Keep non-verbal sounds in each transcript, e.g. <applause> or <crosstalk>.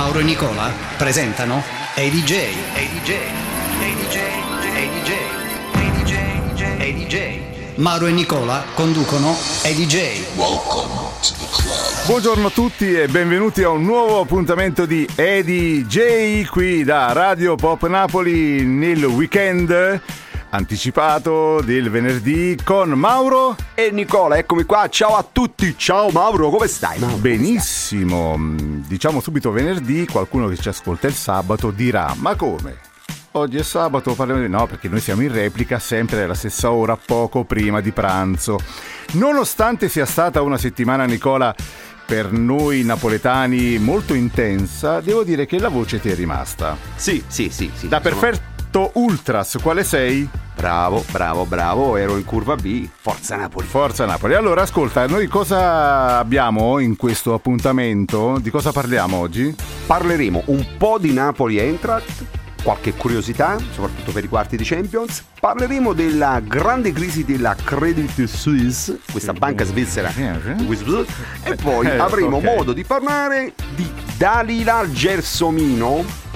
Mauro e Nicola presentano ADJ, ADJ, ADJ, ADJ, ADJ, ADJ. Mauro e Nicola conducono ADJ. Buongiorno a tutti e benvenuti a un nuovo appuntamento di EDJ qui da Radio Pop Napoli nel weekend anticipato del venerdì con Mauro e Nicola, eccomi qua, ciao a tutti, ciao Mauro, come stai? Mauro, Benissimo, diciamo subito venerdì, qualcuno che ci ascolta il sabato dirà, ma come? Oggi è sabato, parliamo di... No, perché noi siamo in replica sempre alla stessa ora, poco prima di pranzo. Nonostante sia stata una settimana, Nicola, per noi napoletani molto intensa, devo dire che la voce ti è rimasta. Sì, sì, sì. sì da perfetto Ultras, quale sei? Bravo, bravo, bravo, ero in curva B. Forza Napoli. Forza Napoli. Allora, ascolta, noi cosa abbiamo in questo appuntamento? Di cosa parliamo oggi? Parleremo un po' di Napoli Eintracht, qualche curiosità, soprattutto per i quarti di Champions. Parleremo della grande crisi della Credit Suisse, questa banca svizzera. E poi <laughs> eh, avremo okay. modo di parlare di Dalila Gersomino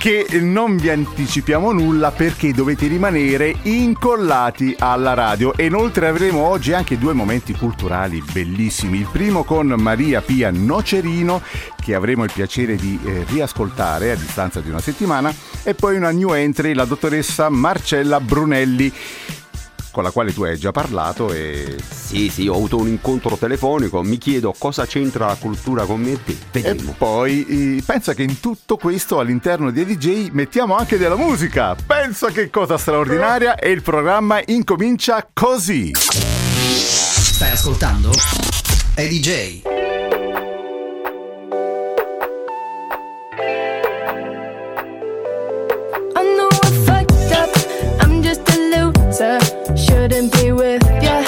che non vi anticipiamo nulla perché dovete rimanere incollati alla radio. E inoltre avremo oggi anche due momenti culturali bellissimi. Il primo con Maria Pia Nocerino che avremo il piacere di eh, riascoltare a distanza di una settimana. E poi una new entry, la dottoressa Marcella Brunelli con la quale tu hai già parlato e... Sì, sì, ho avuto un incontro telefonico, mi chiedo cosa c'entra la cultura con me e te. Vediamo. E poi pensa che in tutto questo all'interno di DJ mettiamo anche della musica. Pensa che cosa straordinaria e il programma incomincia così. Stai ascoltando? È DJ. Shouldn't be with ya.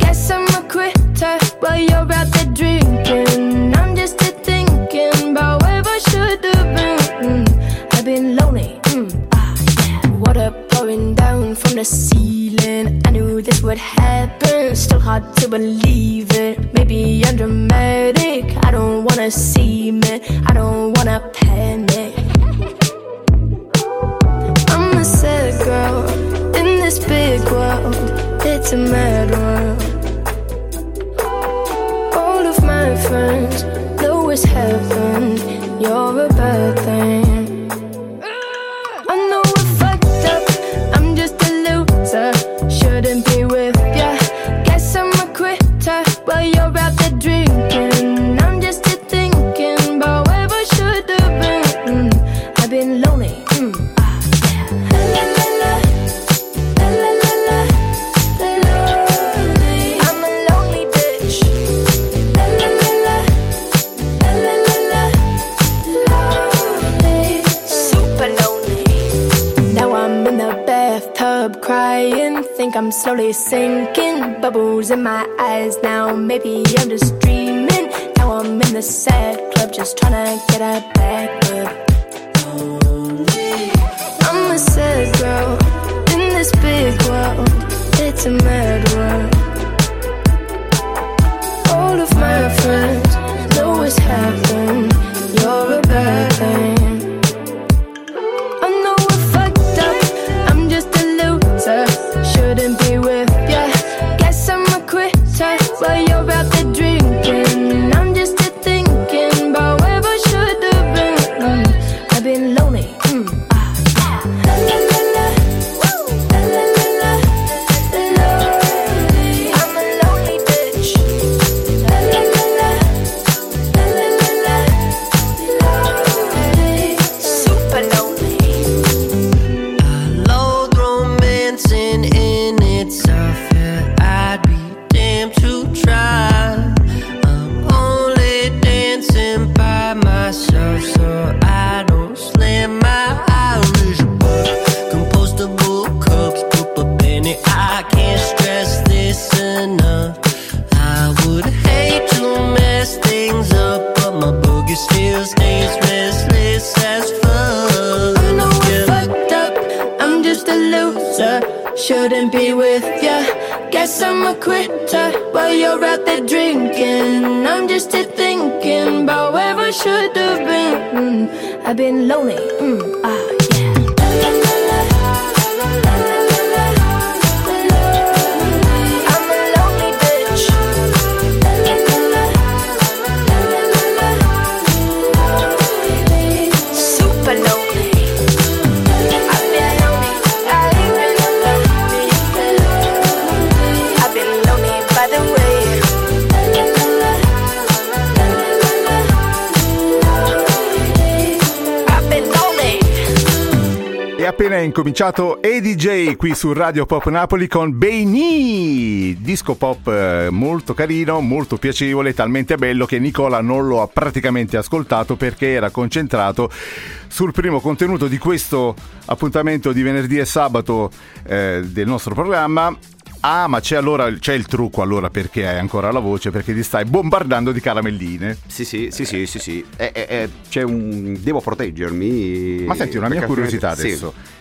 Guess I'm a quitter while you're out there drinking. I'm just a thinking about where I should have been. Mm, I've been lonely. Mm, ah, yeah. Water pouring down from the ceiling. I knew this would happen. Still hard to believe it. Maybe I'm dramatic. I don't wanna see me. I don't wanna panic. I'm sad girl in this it's a. in my eyes now. Maybe I'm just è incominciato EDJ qui su Radio Pop Napoli con Beini, disco pop eh, molto carino, molto piacevole, talmente bello che Nicola non lo ha praticamente ascoltato perché era concentrato sul primo contenuto di questo appuntamento di venerdì e sabato eh, del nostro programma. Ah, ma c'è allora c'è il trucco allora perché hai ancora la voce? Perché ti stai bombardando di caramelline. Sì, sì, sì, sì, sì, sì. Eh, eh, eh, c'è un... Devo proteggermi. Ma senti, una mia curiosità adesso. A-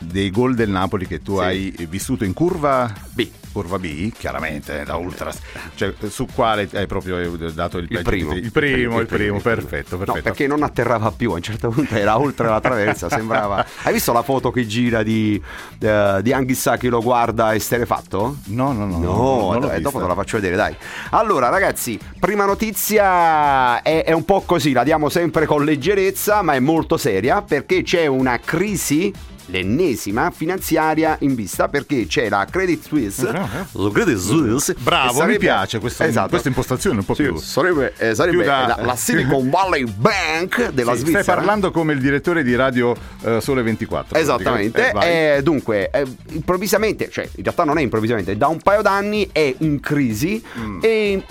dei gol del Napoli che tu Sì. hai vissuto in curva B. Curva B, chiaramente, da ultra. Cioè, su quale hai proprio dato il, Il primo. Il primo, il primo, perfetto, perfetto. No, perché non atterrava più, a un certo punto era oltre la traversa, <laughs> sembrava... Hai visto la foto che gira di, eh, di Anghissà che lo guarda esterefatto? No, no, no. No, l'ho eh, dopo te la faccio vedere, dai. Allora, ragazzi, prima notizia è, è un po' così, la diamo sempre con leggerezza, ma è molto seria perché c'è una crisi l'ennesima finanziaria in vista perché c'è la Credit Suisse la Credit Suisse Bravo, e mi sarebbe- piace questo- Esatto. questa impostazione un po' Sì, più. sarebbe, eh, sarebbe da- la, la Silicon Valley Bank della Sì, Svizzera Stai parlando come il direttore di Radio eh, Sole 24. Esattamente, Eh. Eh, dunque, eh, improvvisamente, cioè in realtà non è improvvisamente, da un paio d'anni è in crisi Mm. e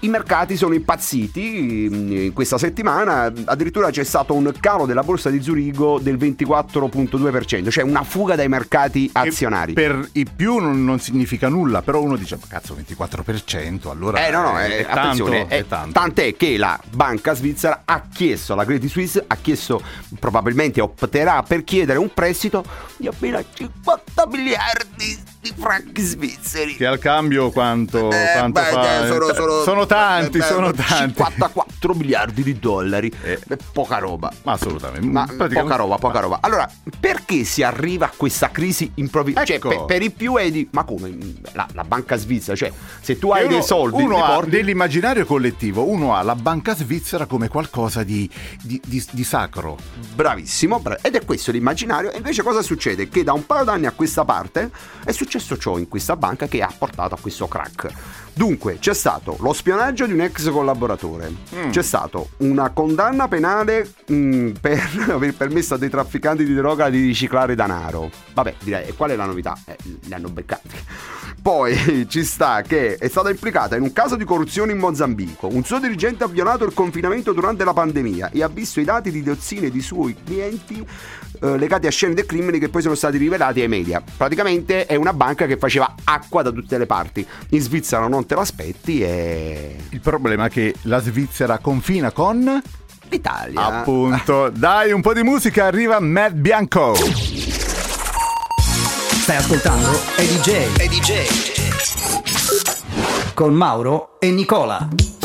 i mercati sono impazziti mm, in questa settimana, addirittura c'è stato un calo della borsa di Zurigo del 24.2%, cioè una fuga dai mercati E azionari. Per i più non, non significa nulla, però uno dice, ma cazzo, 24%, allora Eh no no, è, eh, è tanto, è eh, tanto. tant'è che la banca svizzera ha chiesto alla Credit Suisse, ha chiesto, probabilmente opterà per chiedere un prestito di appena 50 miliardi di franchi svizzeri. Che al cambio quanto, Eh, quanto beh, fa? eh, sono, sono- Sono tanti, eh, sono beh, tanti. 54 miliardi di dollari. Eh. Beh, poca roba. Ma assolutamente. Ma poca roba, poca roba. Allora, perché si arriva a questa crisi improvvisa? Cioè, Ecco. per, per i più è di. Ma come? La, la banca svizzera, cioè, se tu hai uno, dei soldi, uno ha porti- nell'immaginario collettivo, uno ha la banca svizzera come qualcosa di, di- di- di sacro. Bravissimo, bra- ed è questo l'immaginario. E invece cosa succede? Che da un paio d'anni a questa parte è successo ciò in questa banca che ha portato a questo crack. Dunque, c'è stato lo spionaggio di un ex collaboratore, c'è stato una condanna penale mm, per <laughs> aver permesso a dei trafficanti di droga di riciclare denaro. Vabbè, direi, e qual è la novità? Eh, li hanno beccati. Poi <laughs> ci sta che è stata implicata in un caso di corruzione in Mozambico. Un suo dirigente ha violato il confinamento durante la pandemia e ha visto i dati di diozzine di suoi clienti eh, legati a scene del crimine che poi sono stati rivelati ai media. Praticamente è una banca che faceva acqua da tutte le parti. In Svizzera non te l'aspetti e Il problema è che la Svizzera confina con... l'Italia. Appunto. Dai, un po' di musica, arriva Matt Bianco. Stai ascoltando EDJ. EDJ. Con Mauro e Nicola.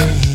James.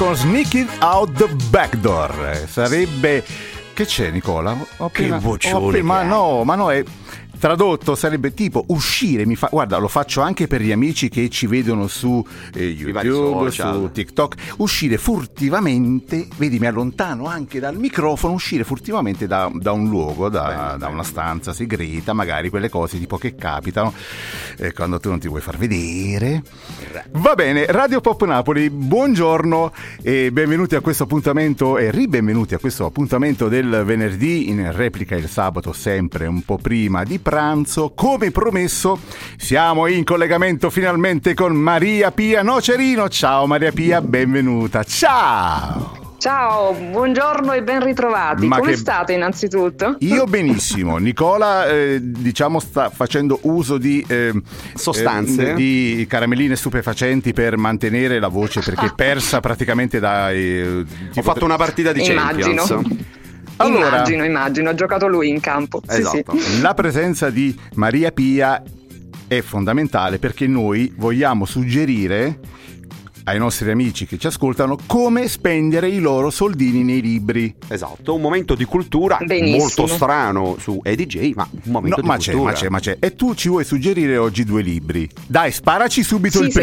Con Sneaking Out the Back Door. Sarebbe. Che c'è, Nicola? Ho appena- vocione ho appena- Ma che no, ma no, è. Tradotto sarebbe tipo uscire, mi fa, guarda lo faccio anche per gli amici che ci vedono su eh, YouTube, su TikTok, uscire furtivamente, vedi mi allontano anche dal microfono, uscire furtivamente da, da un luogo, da, da una stanza segreta, magari quelle cose tipo che capitano eh, quando tu non ti vuoi far vedere. Va bene, Radio Pop Napoli, buongiorno e benvenuti a questo appuntamento e ribenvenuti a questo appuntamento del venerdì in replica il sabato sempre un po' prima di pranzo. Come promesso siamo in collegamento finalmente con Maria Pia Nocerino. Ciao Maria Pia, benvenuta. Ciao! Ciao, buongiorno e ben ritrovati. Ma Come che- state innanzitutto? Io benissimo, Nicola eh, diciamo sta facendo uso di eh, Sostanze? eh, di caramelline stupefacenti per mantenere la voce perché è <laughs> persa praticamente dai... Ho tipo- fatto una partita di Immagino. Champions. Allora- Immagino, immagino, ha giocato lui in campo. Sì, Esatto. sì. La presenza di Maria Pia è fondamentale perché noi vogliamo suggerire ai nostri amici che ci ascoltano come spendere i loro soldini nei libri. Esatto, un momento di cultura Benissimo. molto strano su EDJ, ma un No, momento di ma c'è, cultura. ma c'è, ma c'è. E tu ci vuoi suggerire oggi due libri? Dai, sparaci subito Sì, il sì.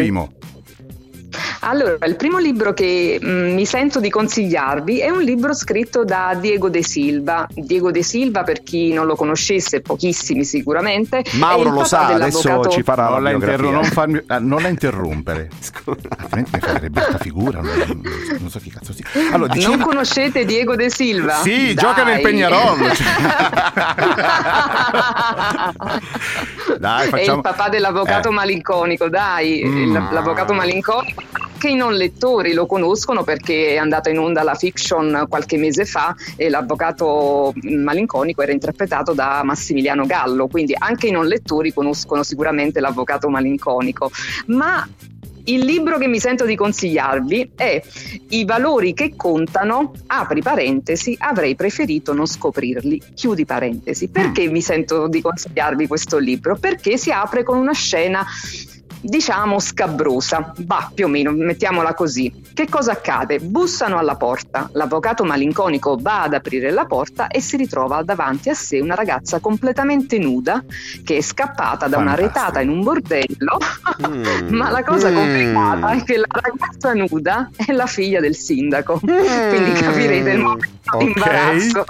Allora, il primo libro che mm, mi sento di consigliarvi è un libro scritto da Diego De Silva. Diego De Silva, per chi non lo conoscesse, pochissimi sicuramente. è Mauro lo sa, adesso ci farà Non la, interro- non farmi- ah, non la interrompere. <laughs> Altrimenti mi fai brutta figura. Non, non so chi cazzo sia. Allora, dicevi- Non conoscete Diego De Silva? Sì, Dai. gioca nel Peñarol. <laughs> Dai, È facciamo- il papà dell'avvocato Eh. malinconico, dai, Mm. l'avvocato malinconico. Anche i non lettori lo conoscono perché è andata in onda la fiction qualche mese fa e l'avvocato malinconico era interpretato da Massimiliano Gallo, quindi anche i non lettori conoscono sicuramente l'avvocato malinconico. Ma il libro che mi sento di consigliarvi è I valori che contano, apri parentesi, avrei preferito non scoprirli, chiudi parentesi. Perché mi sento di consigliarvi questo libro? Perché si apre con una scena diciamo scabrosa, bah, più o meno, mettiamola così. Che cosa accade? Bussano alla porta, l'avvocato malinconico va ad aprire la porta e si ritrova davanti a sé una ragazza completamente nuda che è scappata da una Fantastico. retata in un bordello, Mm. <laughs> ma la cosa Mm. complicata è che la ragazza nuda è la figlia del sindaco, <laughs> quindi capirete il momento di Ok. imbarazzo.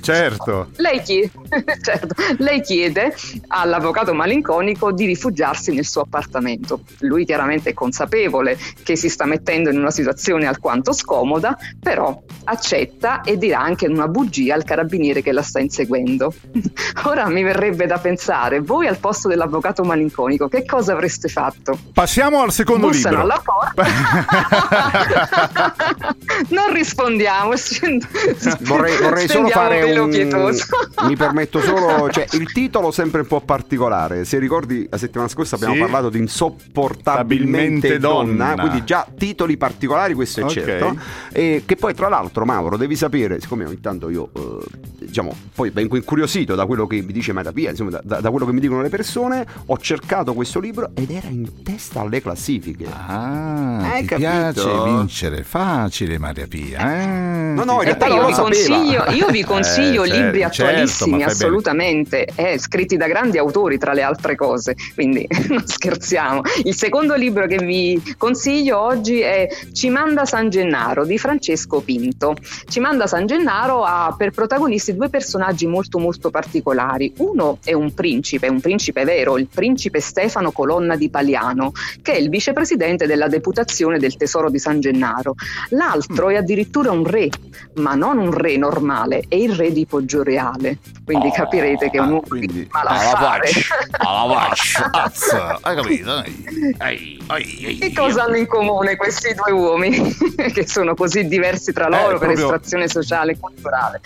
Certo. Lei chiede, <laughs> certo, lei chiede all'avvocato malinconico di rifugiarsi nel suo appartamento. Lui chiaramente è consapevole che si sta mettendo in una situazione alquanto scomoda, però accetta e dirà anche una bugia al carabiniere che la sta inseguendo. <laughs> Ora mi verrebbe da pensare, voi al posto dell'avvocato malinconico, che cosa avreste fatto? Passiamo al secondo Bussano libro. alla porta. <laughs> non rispondiamo. <laughs> Vorrei, vorrei solo fare un... pietoso. Mi permetto solo... Cioè, il titolo sempre un po' particolare. Se ricordi, la settimana scorsa abbiamo Sì. parlato di insopportabilmente donna, donna. quindi già titoli particolari, questo è Ok. certo. E che poi, tra l'altro, Mauro, devi sapere, siccome ogni tanto io, eh, diciamo, poi vengo incuriosito da quello che mi dice Matapia, insomma, da, da- da quello che mi dicono le persone, ho cercato questo libro ed era in testa alle classifiche. Ah, Hai ti capito? piace vincere? Facile, Maria Pia. Eh? No, no, in Ti realtà io, vi consiglio, io vi <laughs> consiglio Eh, certo, libri certo, attualissimi, bene. assolutamente, eh, scritti da grandi autori tra le altre cose, quindi <laughs> non scherziamo. Il secondo libro che vi consiglio oggi è Cimanda San Gennaro di Francesco Pinto. Cimanda San Gennaro ha per protagonisti due personaggi molto molto particolari. Uno è un principe, un principe vero, il principe Stefano Colonna di Paliano, che è il vicepresidente della deputazione del tesoro di San Gennaro. L'altro è addirittura un re, ma non un re normale, è il re di Poggioreale. Quindi Oh, capirete che è un uomo quindi- di malaffare. <laughs> Alla faccia, azza, hai capito? Che cosa hanno in comune questi due uomini <laughs> che sono così diversi tra loro per proprio- estrazione sociale e culturale?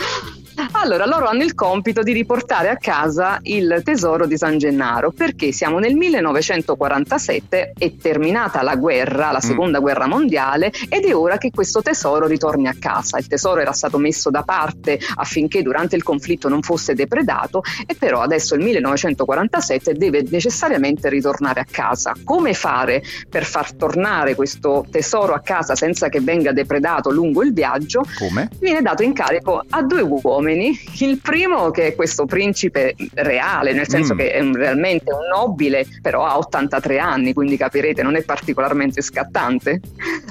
Allora, loro hanno il compito di riportare a casa il tesoro di San Gennaro perché siamo nel 1947, è terminata la guerra, la seconda guerra mondiale, ed è ora che questo tesoro ritorni a casa. Il tesoro era stato messo da parte affinché durante il conflitto non fosse depredato, e però adesso il 1947 deve necessariamente ritornare a casa. Come fare per far tornare questo tesoro a casa senza che venga depredato lungo il viaggio? Come? viene dato incarico a due uomini. Il primo, che è questo principe reale, nel senso Mm. che è un- realmente un nobile, però ha 83 anni, quindi capirete, non è particolarmente scattante.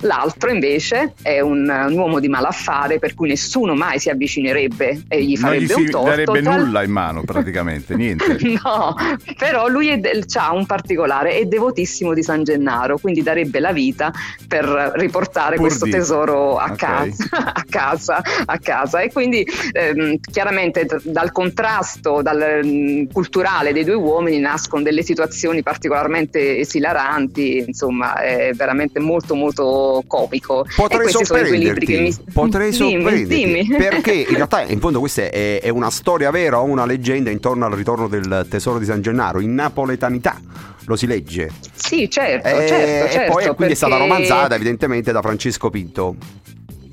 L'altro, invece, è un, un uomo di malaffare, per cui nessuno mai si avvicinerebbe e gli Non farebbe gli si un torto. darebbe Tra- nulla in mano praticamente, <laughs> niente. No, però lui ha un particolare, è devotissimo di San Gennaro, quindi darebbe la vita per riportare Pur questo di. tesoro a, Ok. casa, <laughs> a casa, a casa. E quindi ehm, chiaramente d- dal contrasto dal, mm, culturale dei due uomini nascono delle situazioni particolarmente esilaranti, insomma è veramente molto molto comico. Potrei questi sono i due libri che mi... sorprenderti, potrei Dimmi, sorprenderti, dimmi. perché in realtà in fondo questa è, è una storia vera o una leggenda intorno al ritorno del tesoro di San Gennaro in napoletanità. Lo si legge. Sì, certo, Eh, certo, certo. e poi quindi è stata perché- romanzata evidentemente da Francesco Pinto.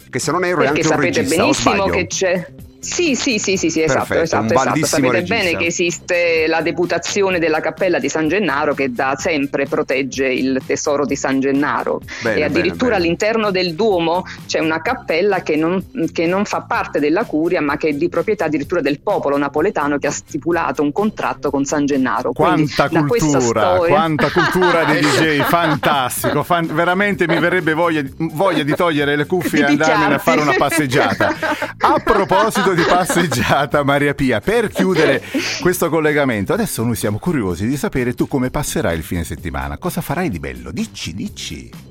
Che se non erro è Perché anche un sapete regista, o benissimo che c'è. Sì, sì, sì, sì, sì, esatto, esatto, un esatto. Sapete regista. bene che esiste la deputazione della cappella di San Gennaro che da sempre protegge il tesoro di San Gennaro. Bene, e addirittura bene, bene. all'interno del Duomo c'è una cappella che non, che non fa parte della curia, ma che è di proprietà addirittura del popolo napoletano che ha stipulato un contratto con San Gennaro. Quindi, Quanta questa cultura, storia- quanta cultura di <laughs> DJ, fantastico, fan- veramente mi verrebbe voglia, voglia di togliere le cuffie e andarmene a fare una passeggiata. A proposito di passeggiata, Maria Pia, per chiudere questo collegamento, adesso noi siamo curiosi di sapere tu come passerai il fine settimana, cosa farai di bello? Dici, dici.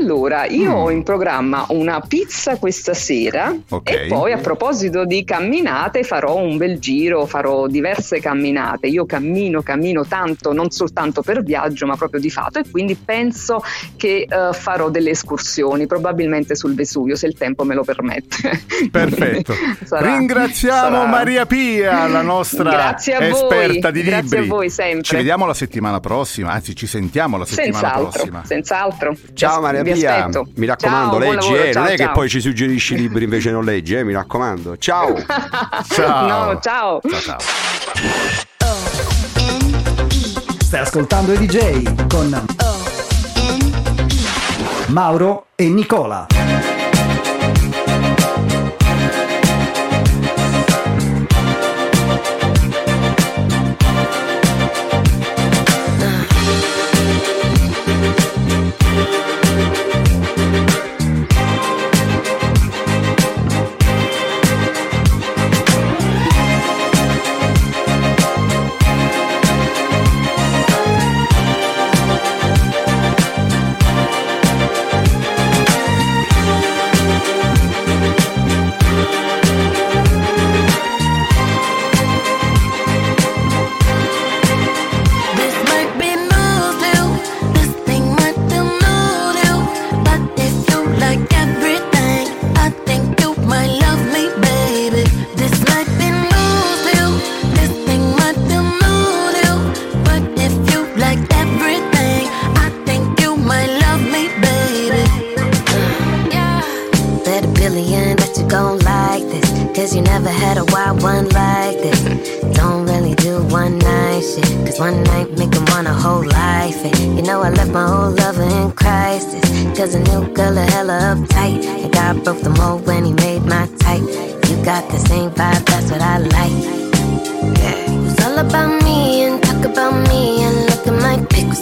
Allora, io Mm. ho in programma una pizza questa sera Ok. e poi a proposito di camminate farò un bel giro, farò diverse camminate. Io cammino, cammino tanto, non soltanto per viaggio, ma proprio di fatto e quindi penso che eh, farò delle escursioni, probabilmente sul Vesuvio, se il tempo me lo permette. <laughs> Perfetto. <laughs> Sarà- Ringraziamo sarà- Maria Pia, la nostra Grazie esperta di grazie libri. a voi sempre. Ci vediamo la settimana prossima, anzi ci sentiamo la settimana Senz'altro, prossima. senz'altro. Ciao Maria vi Pia, aspetto. mi raccomando, Ciao, leggi, lavoro, eh, ciao, non è che poi ci suggerisci libri invece non leggi, eh, mi raccomando. Ciao. <laughs> Ciao. No, ciao. Ciao ciao. Stai ascoltando i DJ con Mauro e Nicola.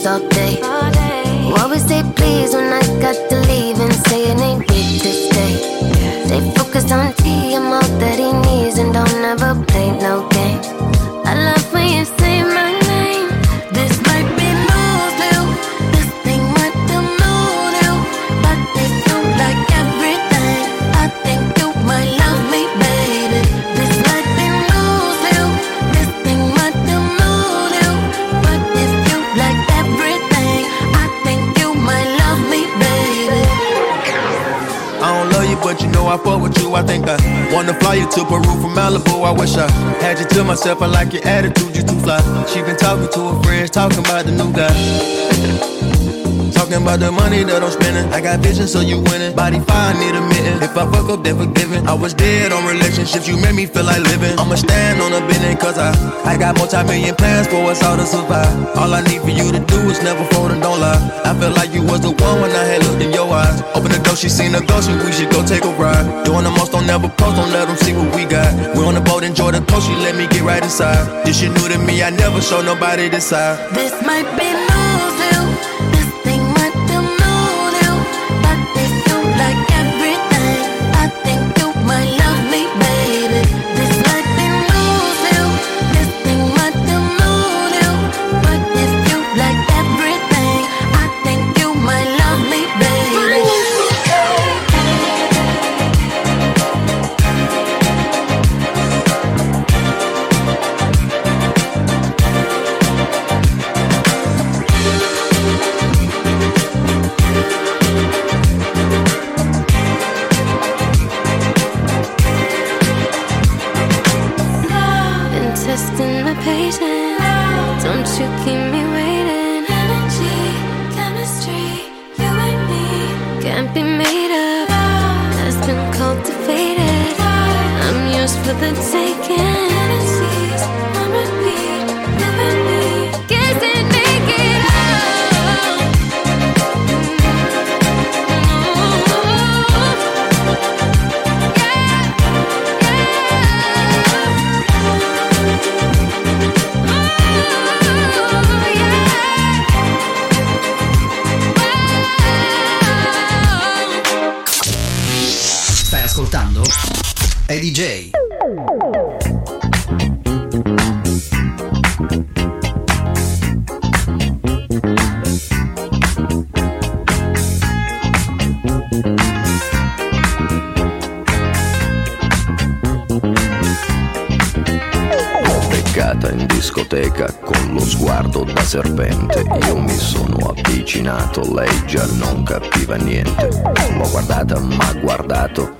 All day. You always say please when I got to fly you to Peru from Malibu. I wish I had you to myself. I like your attitude, you too fly. She been talking to her friends, talking about the new guy. <laughs> Talking about the money that I'm spending. I got vision, so you winning. Body fine, need a mitten. If I fuck up, then forgiven. I was dead on relationships, you made me feel like living. I'ma stand on a business, cause I, I got multi-million plans for us all to survive. All I need for you to do is never fold and don't lie. I felt like you was the one when I had looked in your eyes. Open the door, she seen the ghost, and we should go take a ride. Doing the most, don't never post, don't let them see what we got. We on the boat, enjoy the coast, she let me get right inside. This shit new to me, I never show nobody this side. This might be news È DJ. in discoteca con lo sguardo da serpente. Io mi sono avvicinato, lei già non capiva niente. L'ho guardata, m'ha guardato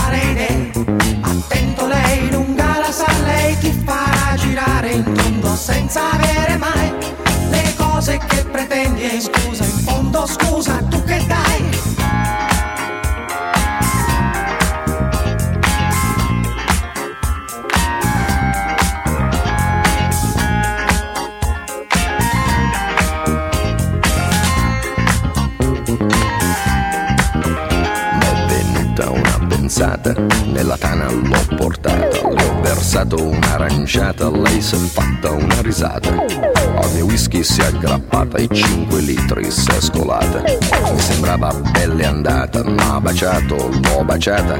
Un'aranciata, lei si è fatta una risata. Al mio whisky si è aggrappata e 5 litri si è scolata. Mi sembrava belle andata, m'ha baciato, l'ho baciata,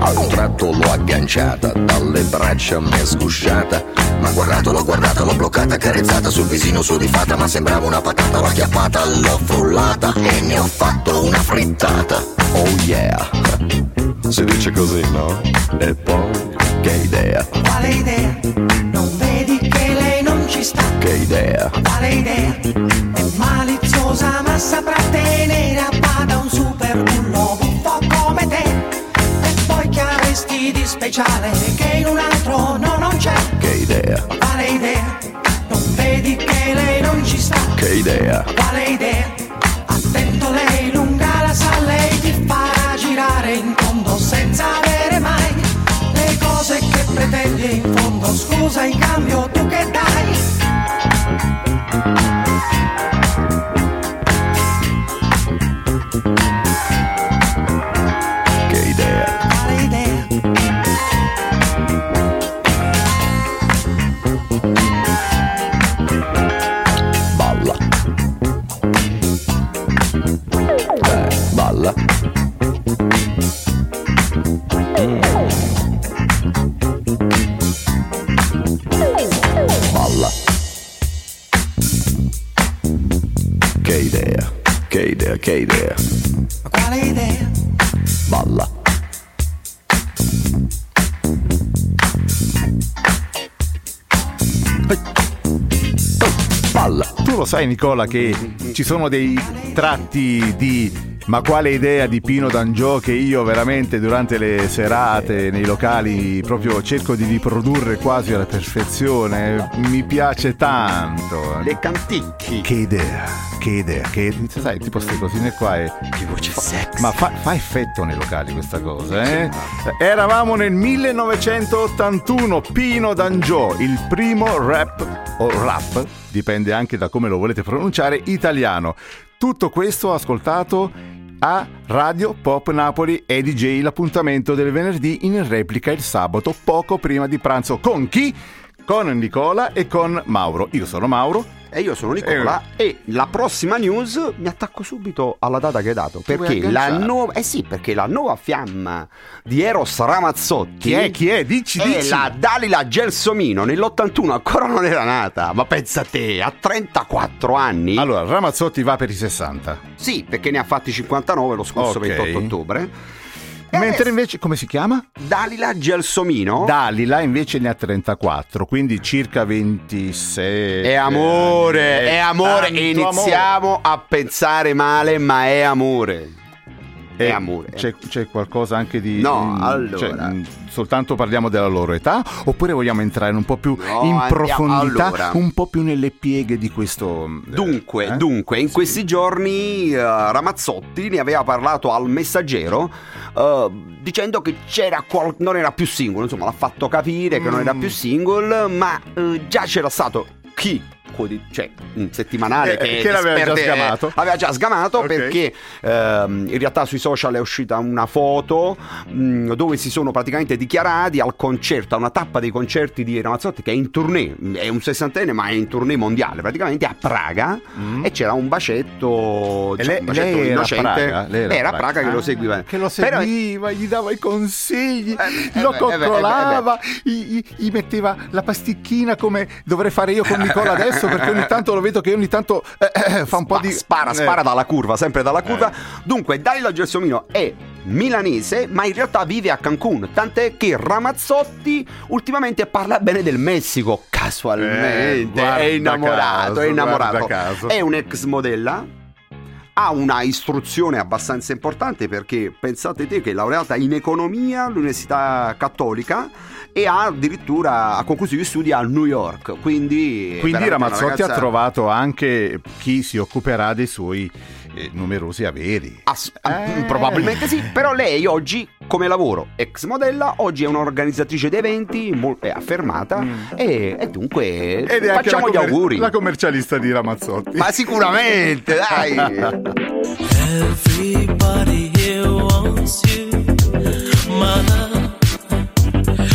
ad un tratto l'ho agganciata, dalle braccia mi è sgusciata. Ma guardato, l'ho guardata, l'ho bloccata, carezzata sul visino su di fatta, ma sembrava una patata, l'ho acchiappata, l'ho frullata e ne ho fatto una frittata. Oh yeah, si dice così, no? E poi, che idea, Quale idea? Idea, Quale idea? È maliziosa ma saprà tenere a bada un super bullo buffo come te. E poi che avresti di speciale che in un altro no non c'è? che idea, Quale idea? Non vedi che lei non ci sta? che idea, Quale idea? Attento lei lunga la sa, lei ti farà girare in tondo senza avere mai le cose che pretendi in fondo. Scusa in cambio tu che dai? Sai Nicola che ci sono dei tratti di ma quale idea di Pino D'Angio che io veramente durante le serate nei locali proprio cerco di riprodurre quasi alla perfezione. Mi piace tanto. Le canticchi. Che idea, che idea, che sai, tipo queste cosine qua e Che voce sexy. ma fa, fa effetto nei locali questa cosa, eh? Eravamo nel 1981, Pino D'Angio, il primo rap o rap, dipende anche da come lo volete pronunciare, italiano. Tutto questo ascoltato a Radio Pop Napoli e DJ l'appuntamento del venerdì in replica il sabato poco prima di pranzo con chi? Con Nicola e con Mauro. Io sono Mauro. E io sono Nicola e la prossima news mi attacco subito alla data che hai dato perché la nuova eh sì, perché la nuova fiamma di Eros Ramazzotti Chi è? Chi è? Dici, è dici. la Dalila Gelsomino nell'81 ancora non era nata ma pensa a te a 34 anni Allora, Ramazzotti va per i 60. sì perché ne ha fatti 59 lo scorso Ok. 28 ottobre Mentre adesso invece, come si chiama? Dalila Gelsomino Dalila invece ne ha 34, quindi circa 26. è amore, è amore tanto iniziamo a pensare male ma è amore è amore C'è, c'è qualcosa anche di. No, mm, allora. cioè, soltanto parliamo della loro età? Oppure vogliamo entrare un po' più No, in profondità, allora. un po' più nelle pieghe di questo. eh, Dunque, eh? dunque, in questi giorni eh, Ramazzotti ne aveva parlato al messaggero eh, dicendo che c'era qual- non era più single, insomma l'ha fatto capire che non era Mm. più single, ma eh, già c'era stato chi? Quodi- Cioè, un settimanale Eh, che, che l'aveva già esperte- sgamato. Aveva già sgamato Ok. perché ehm, in realtà sui social è uscita una foto mh, dove si sono praticamente dichiarati al concerto, a una tappa dei concerti di Ramazzotti che è in tournée, è un sessantenne ma è in tournée mondiale, praticamente a Praga Mm. e c'era un bacetto, diciamo, lei, un bacetto lei era a innocente. Praga, lei era, Era a Praga che lo Ah, seguiva. Che lo Però- seguiva, gli dava i consigli, Eh, lo eh eh coccolava, gli, gli- gli metteva la pasticchina come dovrei fare io con Nicola <laughs> adesso, perché ogni tanto lo vedo che ogni tanto eh, eh, fa un po' Spa- di. spara, eh. spara dalla curva, sempre dalla curva. Dunque, Dalila Gelsomino è milanese, ma in realtà vive a Cancun. Tant'è che Ramazzotti ultimamente parla bene del Messico. Casualmente, Eh, è innamorato, caso, è innamorato. È un'ex modella. Ha una istruzione abbastanza importante perché pensate te che è laureata in economia all'Università Cattolica e ha addirittura ha concluso gli studi a New York. Quindi, Quindi Ramazzotti ha ragazza- trovato anche chi si occuperà dei suoi eh, numerosi averi. Ass- Eh. Probabilmente sì, però lei oggi come lavoro ex modella, oggi è un'organizzatrice di eventi, mol- è affermata e, e dunque Mm. Ed è anche facciamo gli commer- auguri. La commercialista di Ramazzotti. Ma sicuramente, dai! Everybody here wants you, my love,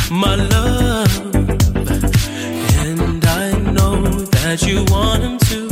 my love, and I know that you want him to,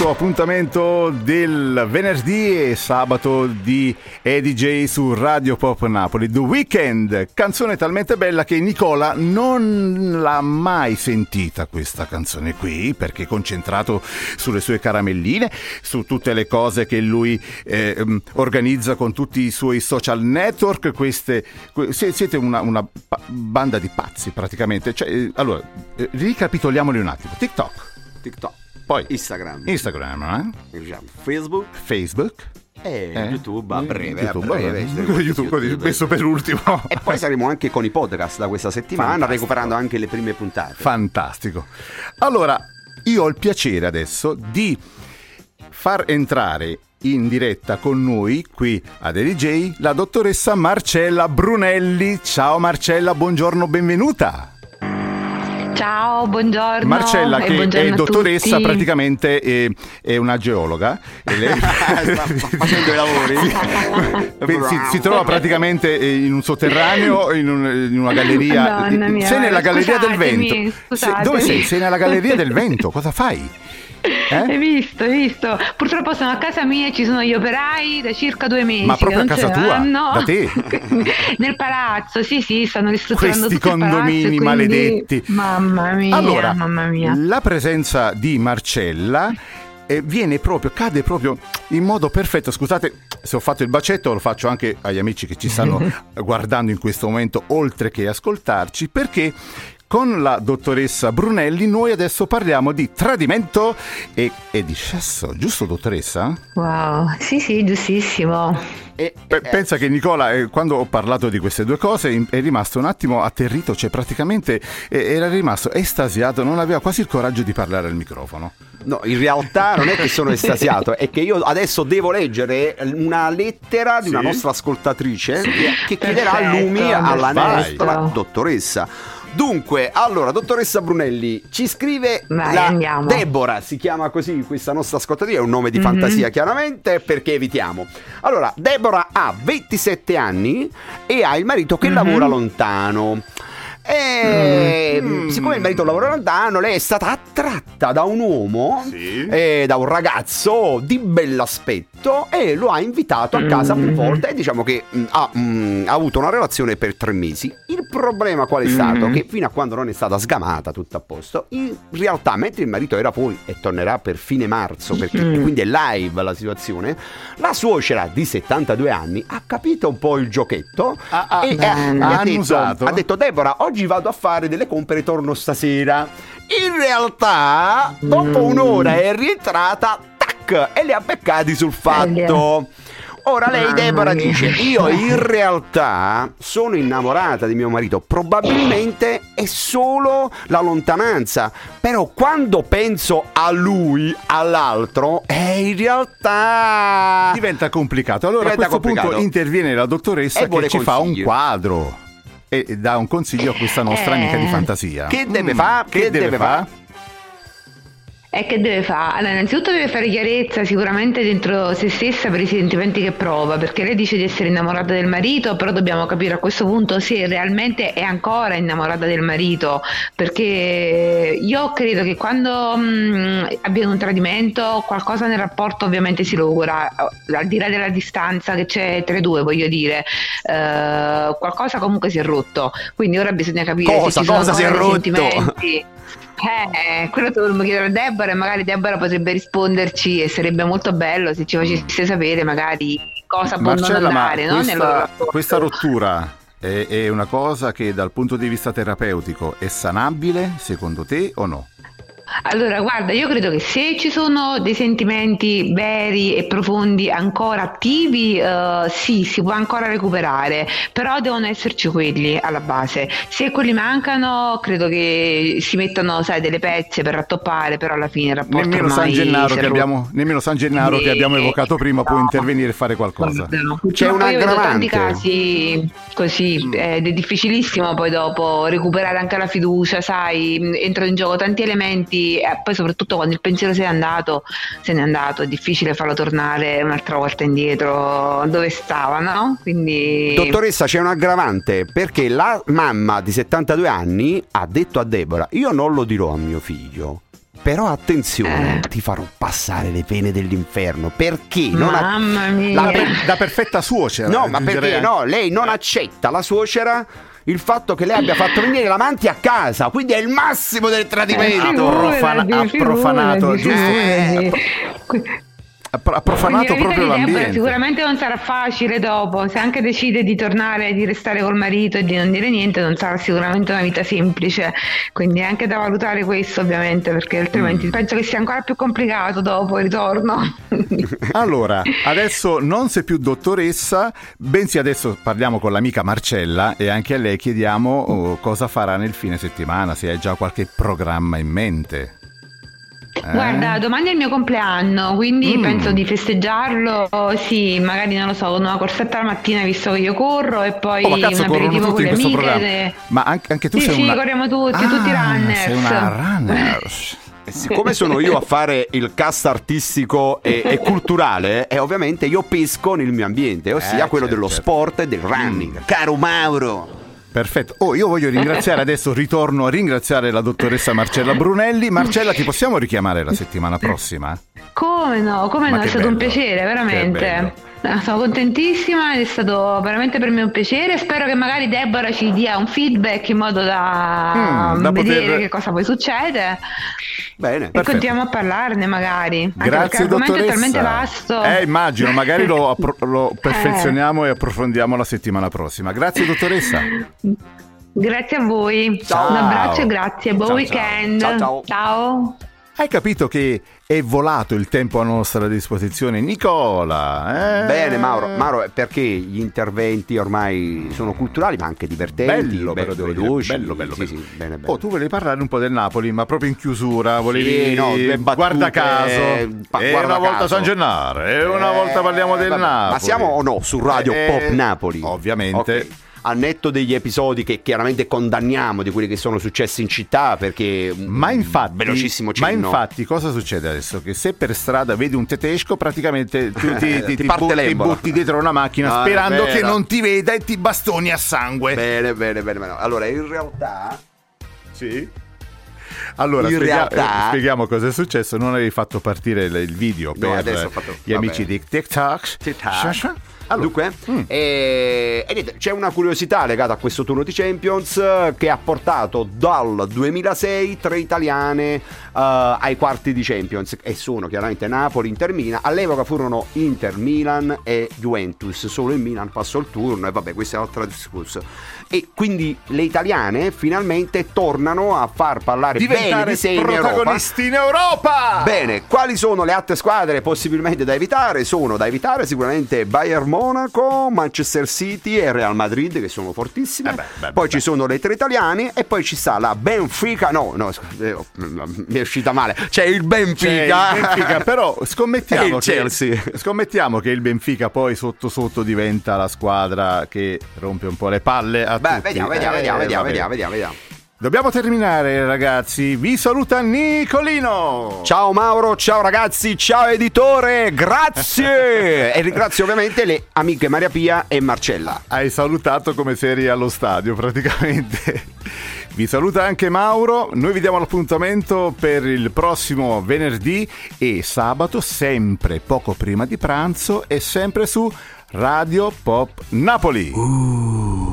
questo appuntamento del venerdì e sabato di EDJ su Radio Pop Napoli. The Weekend, canzone talmente bella che Nicola non l'ha mai sentita questa canzone qui perché è concentrato sulle sue caramelline, su tutte le cose che lui eh, ehm, organizza con tutti i suoi social network. Queste, siete una, una banda di pazzi praticamente. Cioè, eh, allora, eh, ricapitoliamoli un attimo. TikTok. TikTok, Poi Instagram, Instagram, eh? diciamo, Facebook Facebook e eh? YouTube a breve. YouTube, a breve, saremo <laughs> YouTube, così, <laughs> messo per ultimo. E poi saremo anche con i podcast da questa settimana, Fantastico. recuperando anche le prime puntate. Fantastico. Allora, io ho il piacere adesso di far entrare in diretta con noi qui ad EDJ la dottoressa Marcella Brunelli. Ciao Marcella, buongiorno, benvenuta. Ciao, buongiorno. Marcella, che buongiorno è dottoressa, tutti. praticamente è, è una geologa. E lei- <laughs> Sta facendo i lavori. <laughs> si, si trova praticamente eh, in un sotterraneo, in, un- in una galleria. Mia, sei nella galleria del vento. scusatemi. Se- dove sei? Sei nella galleria del vento. Cosa fai? Eh? Hai visto, hai visto. Purtroppo sono a casa mia e ci sono gli operai da circa due mesi. Ma proprio a casa tua? vanno. Da te? <laughs> Nel palazzo, sì, sì, stanno ristrutturando Questi il palazzo condomini quindi- maledetti. Mamma mia, Allora, mamma mia. la presenza di Marcella eh, viene proprio, cade proprio in modo perfetto. Scusate se ho fatto il bacetto, lo faccio anche agli amici che ci stanno <laughs> guardando in questo momento, oltre che ascoltarci, perché con la dottoressa Brunelli noi adesso parliamo di tradimento e, e di sesso, giusto dottoressa? Wow, sì, sì, giustissimo. E, Pe- pensa che Nicola, eh, quando ho parlato di queste due cose, in- è rimasto un attimo atterrito, cioè praticamente eh, era rimasto estasiato, non aveva quasi il coraggio di parlare al microfono. No, in realtà non è che sono estasiato, è che io adesso devo leggere una lettera di una Sì. nostra ascoltatrice che, che chiederà Perfetto, lumi alla nostra dottoressa. Dunque, allora, dottoressa Brunelli, ci scrive Vai, la andiamo. Deborah, si chiama così questa nostra ascoltatrice, è un nome di Mhm. fantasia chiaramente, perché evitiamo. Allora, Deborah ha 27 anni e ha il marito che lavora lontano. E Mm. siccome il marito lavora lontano, lei è stata attratta da un uomo, Sì. eh, da un ragazzo di bell'aspetto e lo ha invitato a casa più volte e diciamo che mh, ha, mh, ha avuto una relazione per tre mesi. Il problema qual è stato? Che fino a quando non è stata sgamata tutto a posto, in realtà mentre il marito era fuori e tornerà per fine marzo, perché quindi è live la situazione, la suocera di 72 anni ha capito un po' il giochetto Ah, ah, e, bene. e ha, Ha detto, ha detto Deborah oggi vado a fare delle compere torno stasera in realtà dopo un'ora è rientrata tac e li ha beccati sul fatto Ora lei Deborah dice io in realtà sono innamorata di mio marito probabilmente è solo la lontananza però quando penso a lui all'altro eh, in realtà Diventa complicato. Allora Diventa a questo punto complicato. interviene la dottoressa E che ci fa un consigli. quadro e dà un consiglio a questa nostra Eh. amica di fantasia. Che deve Mm, fa? Che, Che deve, deve fa? fa? E che deve fare? Allora, innanzitutto deve fare chiarezza sicuramente dentro se stessa per i sentimenti che prova, perché lei dice di essere innamorata del marito, però dobbiamo capire a questo punto se realmente è ancora innamorata del marito, perché io credo che quando mh, avviene un tradimento qualcosa nel rapporto ovviamente si logora, al di là della distanza che c'è tra i due, voglio dire, eh, qualcosa comunque si è rotto, quindi ora bisogna capire Cosa? se ci sono Cosa si è rotto? Sentimenti. Eh, quello dovremmo chiedere a Deborah e magari Deborah potrebbe risponderci e sarebbe molto bello se ci facesse sapere magari cosa può non Marcella, ma andare no, loro questa, rapporto. questa rottura è, è una cosa che dal punto di vista terapeutico è sanabile secondo te o no? Allora, guarda, io credo che se ci sono dei sentimenti veri e profondi ancora attivi, eh, sì, si può ancora recuperare, però devono esserci quelli alla base. Se quelli mancano, credo che si mettano, sai, delle pezze per rattoppare, però alla fine il rapporto Nemmeno San Gennaro, che abbiamo, nemmeno San Gennaro che Sì, abbiamo evocato prima può no. intervenire e fare qualcosa. Guarda, C'è un io vedo tanti aggravante. casi così Mm. ed è difficilissimo poi dopo recuperare anche la fiducia, sai, mh, entrano in gioco tanti elementi e poi soprattutto quando il pensiero se n'è andato, se n'è andato, è difficile farlo tornare un'altra volta indietro dove stava, no? Quindi Dottoressa, c'è un aggravante perché la mamma di 72 anni ha detto a Deborah: Io non lo dirò a mio figlio. Però attenzione, Eh. ti farò passare le pene dell'inferno. Perché? Non ha- Mamma mia. La Per- da perfetta suocera. No, ma perché no? Lei non accetta la suocera il fatto che lei abbia fatto venire l'amante a casa, quindi è il massimo del Eh, tradimento. profana- ha figurati, profanato, figurati, giusto? figurati. Ha pro- ha profanato proprio l'ambiente. Sicuramente non sarà facile dopo, se anche decide di tornare, di restare col marito e di non dire niente, non sarà sicuramente una vita semplice. Quindi è anche da valutare questo, ovviamente, perché altrimenti Mm. penso che sia ancora più complicato dopo il ritorno. <laughs> Allora, adesso non sei più dottoressa, bensì adesso parliamo con l'amica Marcella e anche a lei chiediamo oh, cosa farà nel fine settimana, se hai già qualche programma in mente. Eh? Guarda, domani è il mio compleanno, quindi Mm. penso di festeggiarlo, sì, magari non lo so, con una corsetta la mattina visto che io corro e poi Oh, ma un cazzo, corrono aperitivo tutti con in le questo amiche. programma. de- Ma anche, anche tu Sì, sei sì, una... corriamo tutti, Ah, tutti runners. Sei una runner. <laughs> Siccome sono io a fare il cast artistico e, e culturale, e ovviamente io pesco nel mio ambiente, ossia Eh, quello certo, dello certo. sport e del running. Caro Mauro! Perfetto. Oh, io voglio ringraziare <laughs> adesso, ritorno a ringraziare la dottoressa Marcella Brunelli. Marcella, ti possiamo richiamare la settimana prossima? Come no, come Ma no, è stato un bello, piacere, che veramente. No, Sono contentissima, è stato veramente per me un piacere. Spero che magari Deborah ci dia un feedback in modo da, Mm, da vedere poter- che cosa poi succede Bene. e Perfetto. continuiamo a parlarne magari. Anche perché Grazie l'argomento dottoressa. è talmente vasto. Eh, immagino, magari lo, <laughs> appro- lo perfezioniamo e approfondiamo la settimana prossima. Grazie dottoressa. Grazie a voi. Ciao. Un abbraccio e grazie. Buon Ciao, weekend. ciao. Ciao, ciao. Hai capito che è volato il tempo a nostra disposizione, Nicola? eh? Bene Mauro, Mauro, perché gli interventi ormai sono culturali ma anche divertenti, Bello, be- però devo dire, veloci. bello, bello, Sì, bello. sì, bene, bene. Oh, tu volevi parlare un po' del Napoli, ma proprio in chiusura, volevi Sì, no, battute, guarda caso. pa- e guarda una volta caso. San Gennaro, e una volta parliamo del vabbè, Napoli. Ma siamo o no su Radio Eh, Pop Napoli? Ovviamente. Ok. Al netto degli episodi che chiaramente condanniamo di quelli che sono successi in città perché Ma infatti, velocissimo ma infatti cosa succede adesso? Che se per strada vedi un tedesco praticamente tu ti, <laughs> ti- Ti ti butti dietro una macchina è sperando che non ti veda e ti bastoni a sangue. Bene, bene, bene, bene. Allora, in realtà Sì. Allora, In spiega- realtà- eh, spieghiamo cosa è successo. Non avevi fatto partire il, video No, per fatto- gli vabbè. amici di TikTok. TikTok. Allora, Dunque, mm. eh, e niente, c'è una curiosità legata a questo turno di Champions eh, che ha portato dal 2006 tre italiane eh, ai quarti di Champions e sono chiaramente Napoli, Inter, Milan. All'epoca furono Inter, Milan e Juventus. Solo il Milan passò il turno e vabbè, questo è un altro discorso. E quindi le italiane finalmente tornano a far parlare bene diventare di sé in Europa. protagonisti in Europa. Bene, quali sono le altre squadre possibilmente da evitare? Sono da evitare sicuramente Bayern Monaco, Manchester City e Real Madrid che sono fortissime. Eh beh, beh, poi beh. ci sono le tre italiane e poi ci sta la Benfica. No, no, eh, oh, mi è uscita male. C'è il C'è Benfica. il Benfica, però <laughs> scommettiamo che, Chelsea. scommettiamo che il Benfica poi sotto sotto diventa la squadra che rompe un po' le palle a Beh, tutti. vediamo, vediamo, Eh, vediamo, vediamo, vediamo, vediamo. Dobbiamo terminare ragazzi. Vi saluta Nicolino. Ciao Mauro, ciao ragazzi, ciao editore, grazie! <laughs> e ringrazio ovviamente le amiche Maria Pia e Marcella. Hai salutato come se eri allo stadio praticamente. Vi saluta anche Mauro, noi vi diamo l'appuntamento per il prossimo venerdì e sabato, sempre poco prima di pranzo e sempre su Radio Pop Napoli.